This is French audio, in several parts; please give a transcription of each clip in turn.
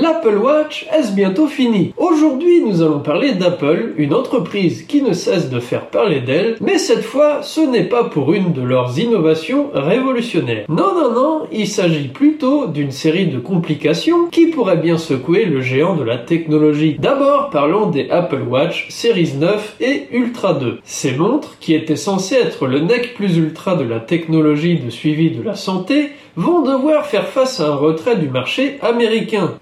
L'Apple Watch est bientôt fini? Aujourd'hui, nous allons parler d'Apple, une entreprise qui ne cesse de faire parler d'elle, mais cette fois, ce n'est pas pour une de leurs innovations révolutionnaires. Non, non, non, il s'agit plutôt d'une série de complications qui pourraient bien secouer le géant de la technologie. D'abord, parlons des Apple Watch Series 9 et Ultra 2. Ces montres, qui étaient censées être le nec plus ultra de la technologie de suivi de la santé, vont devoir faire face à un retrait du marché américain.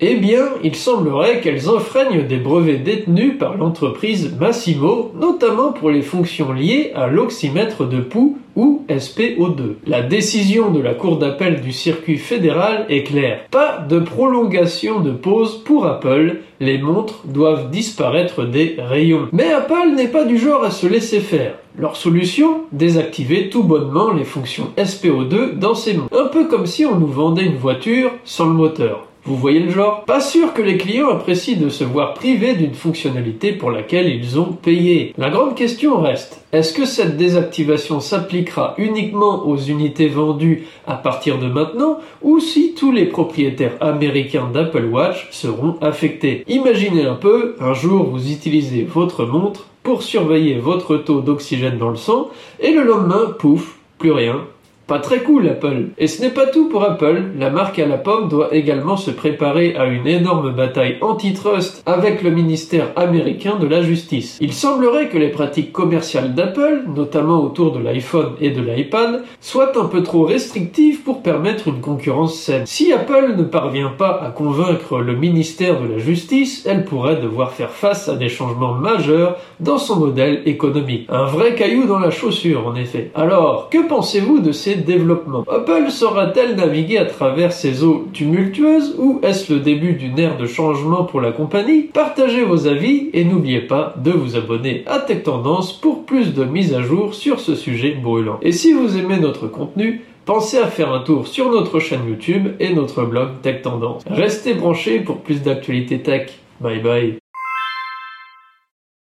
Eh bien, il semblerait qu'elles enfreignent des brevets détenus par l'entreprise Massimo, notamment pour les fonctions liées à l'oxymètre de pouls ou SPO2. La décision de la Cour d'appel du circuit fédéral est claire. Pas de prolongation de pause pour Apple, les montres doivent disparaître des rayons. Mais Apple n'est pas du genre à se laisser faire. Leur solution? Désactiver tout bonnement les fonctions SPO2 dans ces montres. Un peu comme si on nous vendait une voiture sans le moteur. Vous voyez le genre? Pas sûr que les clients apprécient de se voir privés d'une fonctionnalité pour laquelle ils ont payé. La grande question reste, est-ce que cette désactivation s'appliquera uniquement aux unités vendues à partir de maintenant ou si tous les propriétaires américains d'Apple Watch seront affectés? Imaginez un peu, un jour vous utilisez votre montre pour surveiller votre taux d'oxygène dans le sang et le lendemain, pouf, plus rien, pas très cool Apple. Et ce n'est pas tout pour Apple, la marque à la pomme doit également se préparer à une énorme bataille antitrust avec le ministère américain de la justice. Il semblerait que les pratiques commerciales d'Apple, notamment autour de l'iPhone et de l'iPad, soient un peu trop restrictives pour permettre une concurrence saine. Si Apple ne parvient pas à convaincre le ministère de la justice, elle pourrait devoir faire face à des changements majeurs dans son modèle économique. Un vrai caillou dans la chaussure en effet. Alors, que pensez-vous de ces développement. Apple saura-t-elle naviguer à travers ces eaux tumultueuses ou est-ce le début d'une ère de changement pour la compagnie? Partagez vos avis et n'oubliez pas de vous abonner à Tech Tendance pour plus de mises à jour sur ce sujet brûlant. Et si vous aimez notre contenu, Pensez à faire un tour sur notre chaîne YouTube et notre blog Tech Tendance. Restez branchés pour plus d'actualités tech. Bye bye.